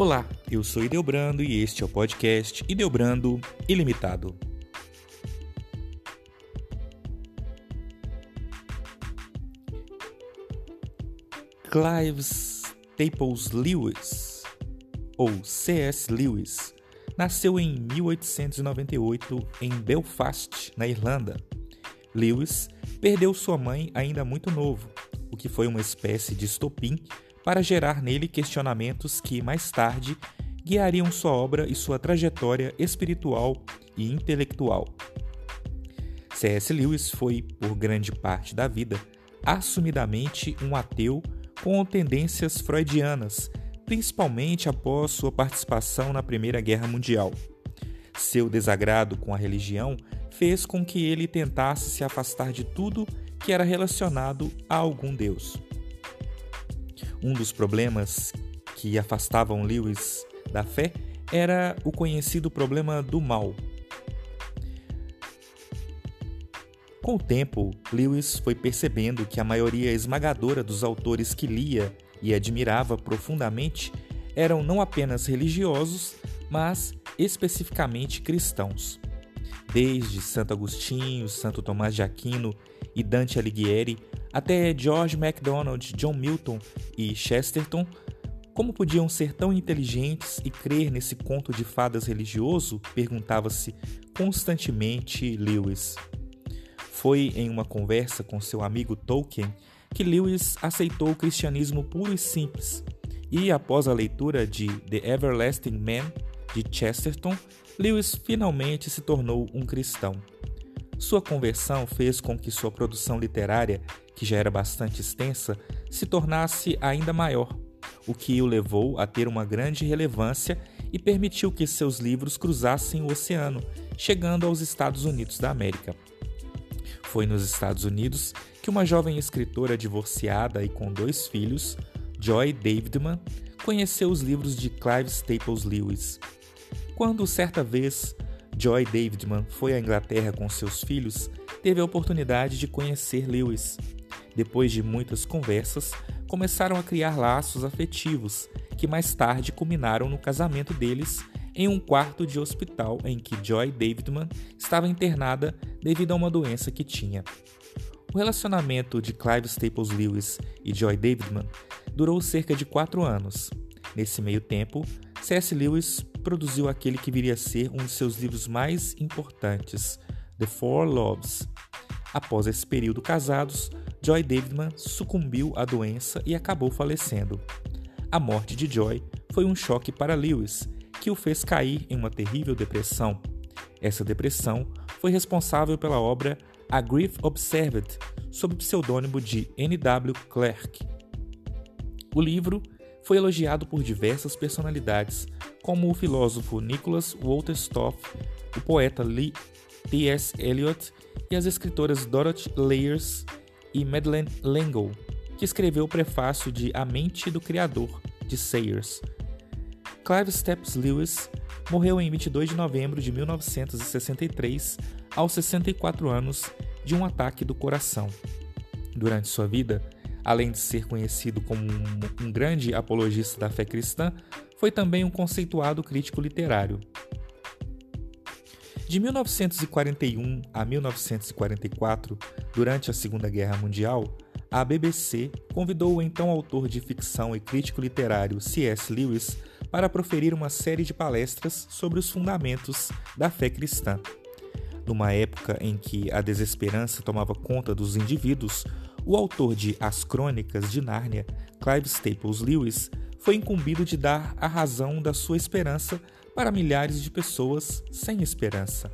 Olá, eu sou Ideobrando e este é o podcast Ideobrando Ilimitado. Clive Staples Lewis, ou C.S. Lewis, nasceu em 1898 em Belfast, na Irlanda. Lewis perdeu sua mãe ainda muito novo, o que foi uma espécie de estopim para gerar nele questionamentos que, mais tarde, guiariam sua obra e sua trajetória espiritual e intelectual. C.S. Lewis foi, por grande parte da vida, assumidamente um ateu com tendências freudianas, principalmente após sua participação na Primeira Guerra Mundial. Seu desagrado com a religião fez com que ele tentasse se afastar de tudo que era relacionado a algum deus. Um dos problemas que afastavam Lewis da fé era o conhecido problema do mal. Com o tempo, Lewis foi percebendo que a maioria esmagadora dos autores que lia e admirava profundamente eram não apenas religiosos, mas especificamente cristãos. Desde Santo Agostinho, Santo Tomás de Aquino e Dante Alighieri, até George MacDonald, John Milton e Chesterton, como podiam ser tão inteligentes e crer nesse conto de fadas religioso? perguntava-se constantemente Lewis. Foi em uma conversa com seu amigo Tolkien que Lewis aceitou o cristianismo puro e simples, e após a leitura de The Everlasting Man de Chesterton, Lewis finalmente se tornou um cristão. Sua conversão fez com que sua produção literária, que já era bastante extensa, se tornasse ainda maior, o que o levou a ter uma grande relevância e permitiu que seus livros cruzassem o oceano, chegando aos Estados Unidos da América. Foi nos Estados Unidos que uma jovem escritora divorciada e com dois filhos, Joy Davidman, conheceu os livros de Clive Staples Lewis. Quando certa vez Joy Davidman foi à Inglaterra com seus filhos, teve a oportunidade de conhecer Lewis. Depois de muitas conversas, começaram a criar laços afetivos, que mais tarde culminaram no casamento deles em um quarto de hospital em que Joy Davidman estava internada devido a uma doença que tinha. O relacionamento de Clive Staples Lewis e Joy Davidman durou cerca de quatro anos. Nesse meio tempo, C.S. Lewis produziu aquele que viria a ser um de seus livros mais importantes, The Four Loves. Após esse período casados, Joy Davidman sucumbiu à doença e acabou falecendo. A morte de Joy foi um choque para Lewis, que o fez cair em uma terrível depressão. Essa depressão foi responsável pela obra A Grief Observed, sob o pseudônimo de N.W. Clerk. O livro foi elogiado por diversas personalidades, como o filósofo Nicholas Walter Stoff, o poeta Lee T.S. Eliot e as escritoras Dorothy Layers e Madeleine L'Engle, que escreveu o prefácio de A Mente do Criador, de Sayers. Clive Staples Lewis morreu em 22 de novembro de 1963, aos 64 anos, de um ataque do coração. Durante sua vida, além de ser conhecido como um, um grande apologista da fé cristã, foi também um conceituado crítico literário. De 1941 a 1944, durante a Segunda Guerra Mundial, a BBC convidou o então autor de ficção e crítico literário C.S. Lewis para proferir uma série de palestras sobre os fundamentos da fé cristã. Numa época em que a desesperança tomava conta dos indivíduos, o autor de As Crônicas de Nárnia, Clive Staples Lewis, foi incumbido de dar a razão da sua esperança para milhares de pessoas sem esperança.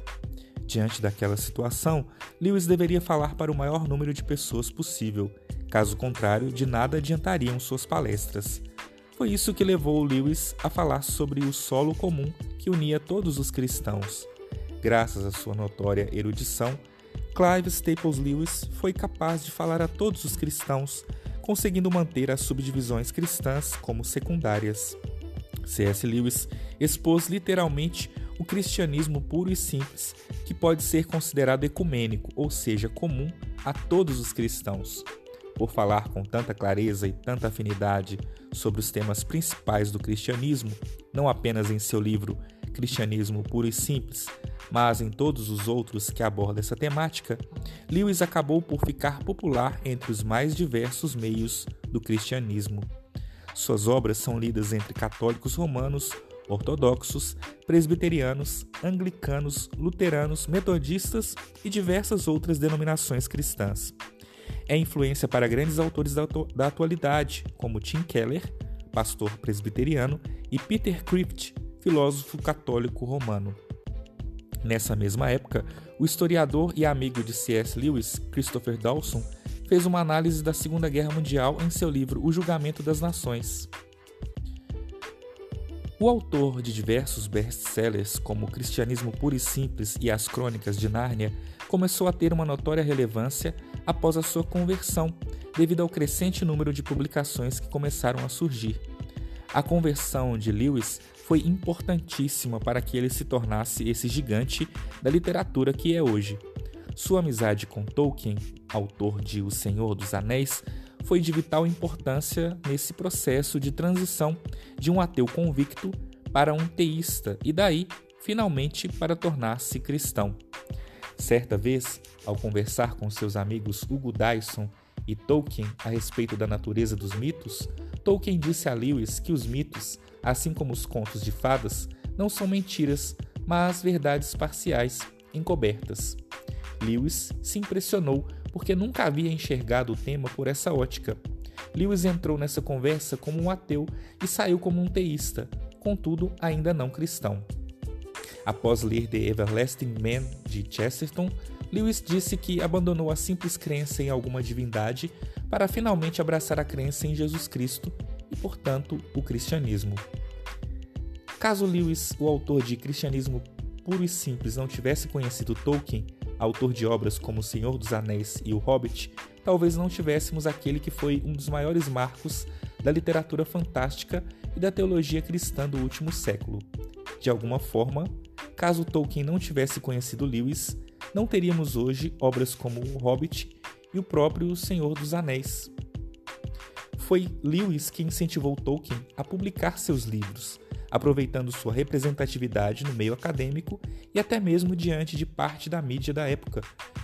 Diante daquela situação, Lewis deveria falar para o maior número de pessoas possível, caso contrário, de nada adiantariam suas palestras. Foi isso que levou Lewis a falar sobre o solo comum que unia todos os cristãos. Graças à sua notória erudição, Clive Staples Lewis foi capaz de falar a todos os cristãos conseguindo manter as subdivisões cristãs como secundárias. C.S. Lewis expôs literalmente o cristianismo puro e simples, que pode ser considerado ecumênico, ou seja, comum a todos os cristãos. Por falar com tanta clareza e tanta afinidade sobre os temas principais do cristianismo, não apenas em seu livro Cristianismo Puro e Simples, mas em todos os outros que abordam essa temática, Lewis acabou por ficar popular entre os mais diversos meios do cristianismo. Suas obras são lidas entre católicos romanos, ortodoxos, presbiterianos, anglicanos, luteranos, metodistas e diversas outras denominações cristãs. É influência para grandes autores da, da atualidade, como Tim Keller, pastor presbiteriano, e Peter Crypt, filósofo católico romano. Nessa mesma época, o historiador e amigo de C.S. Lewis, Christopher Dawson, fez uma análise da Segunda Guerra Mundial em seu livro O Julgamento das Nações. O autor de diversos best-sellers, como Cristianismo Puro e Simples e As Crônicas de Nárnia, começou a ter uma notória relevância após a sua conversão, devido ao crescente número de publicações que começaram a surgir. A conversão de Lewis foi importantíssima para que ele se tornasse esse gigante da literatura que é hoje. Sua amizade com Tolkien, autor de O Senhor dos Anéis, foi de vital importância nesse processo de transição de um ateu convicto para um teísta e daí, finalmente, para tornar-se cristão. Certa vez, ao conversar com seus amigos Hugo Dyson e Tolkien a respeito da natureza dos mitos, Tolkien disse a Lewis que os mitos assim como os contos de fadas, não são mentiras, mas verdades parciais, encobertas. Lewis se impressionou porque nunca havia enxergado o tema por essa ótica. Lewis entrou nessa conversa como um ateu e saiu como um teísta, contudo ainda não cristão. Após ler The Everlasting Man de Chesterton, Lewis disse que abandonou a simples crença em alguma divindade para finalmente abraçar a crença em Jesus Cristo e, portanto, o cristianismo. Caso Lewis, o autor de Cristianismo Puro e Simples, não tivesse conhecido Tolkien, autor de obras como O Senhor dos Anéis e O Hobbit, talvez não tivéssemos aquele que foi um dos maiores marcos da literatura fantástica e da teologia cristã do último século. De alguma forma, caso Tolkien não tivesse conhecido Lewis, não teríamos hoje obras como O Hobbit e o próprio Senhor dos Anéis. Foi Lewis que incentivou Tolkien a publicar seus livros, aproveitando sua representatividade no meio acadêmico e até mesmo diante de parte da mídia da época.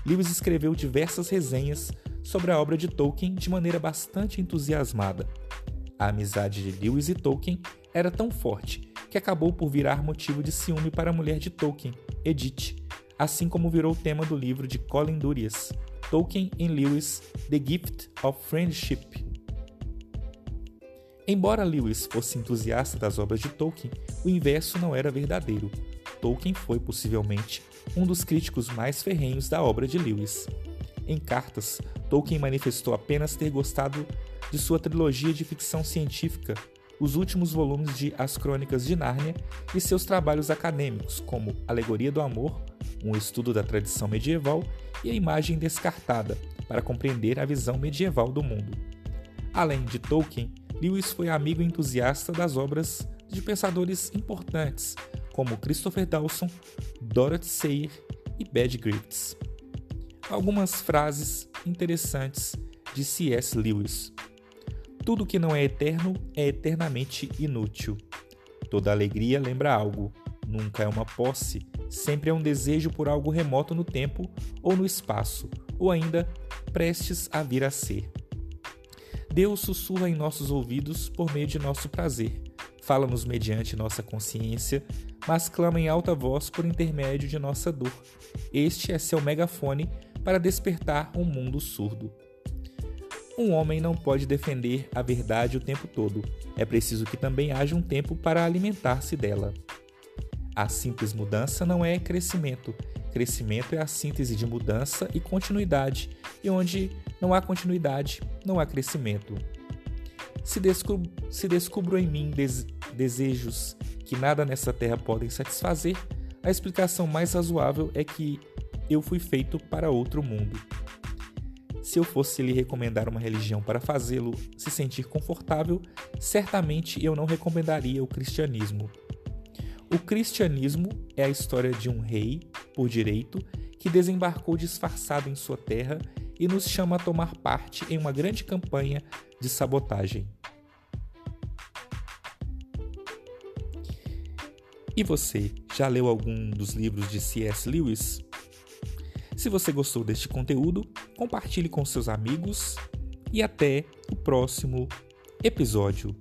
Lewis escreveu diversas resenhas sobre a obra de Tolkien de maneira bastante entusiasmada. A amizade de Lewis e Tolkien era tão forte que acabou por virar motivo de ciúme para a mulher de Tolkien, Edith, assim como virou tema do livro de Colin Durias, Tolkien and Lewis: The Gift of Friendship, Embora Lewis fosse entusiasta das obras de Tolkien, o inverso não era verdadeiro. Tolkien foi possivelmente um dos críticos mais ferrenhos da obra de Lewis. Em cartas, Tolkien manifestou apenas ter gostado de sua trilogia de ficção científica, os últimos volumes de As Crônicas de Nárnia e seus trabalhos acadêmicos, como Alegoria do Amor, um estudo da tradição medieval e a imagem descartada, para compreender a visão medieval do mundo. Além de Tolkien, Lewis foi amigo entusiasta das obras de pensadores importantes como Christopher Dawson, Dorothy Sayre e Bad Griffiths. Algumas frases interessantes de C.S. Lewis. Tudo que não é eterno é eternamente inútil. Toda alegria lembra algo, nunca é uma posse, sempre é um desejo por algo remoto no tempo ou no espaço, ou ainda prestes a vir a ser. Deus sussurra em nossos ouvidos por meio de nosso prazer, fala-nos mediante nossa consciência, mas clama em alta voz por intermédio de nossa dor. Este é seu megafone para despertar um mundo surdo. Um homem não pode defender a verdade o tempo todo, é preciso que também haja um tempo para alimentar-se dela. A simples mudança não é crescimento. Crescimento é a síntese de mudança e continuidade, e onde não há continuidade, não há crescimento. Se, descubro, se descubro em mim des, desejos que nada nessa terra podem satisfazer, a explicação mais razoável é que eu fui feito para outro mundo. Se eu fosse lhe recomendar uma religião para fazê-lo se sentir confortável, certamente eu não recomendaria o cristianismo. O cristianismo é a história de um rei, por direito, que desembarcou disfarçado em sua terra e nos chama a tomar parte em uma grande campanha de sabotagem. E você já leu algum dos livros de C.S. Lewis? Se você gostou deste conteúdo, compartilhe com seus amigos e até o próximo episódio.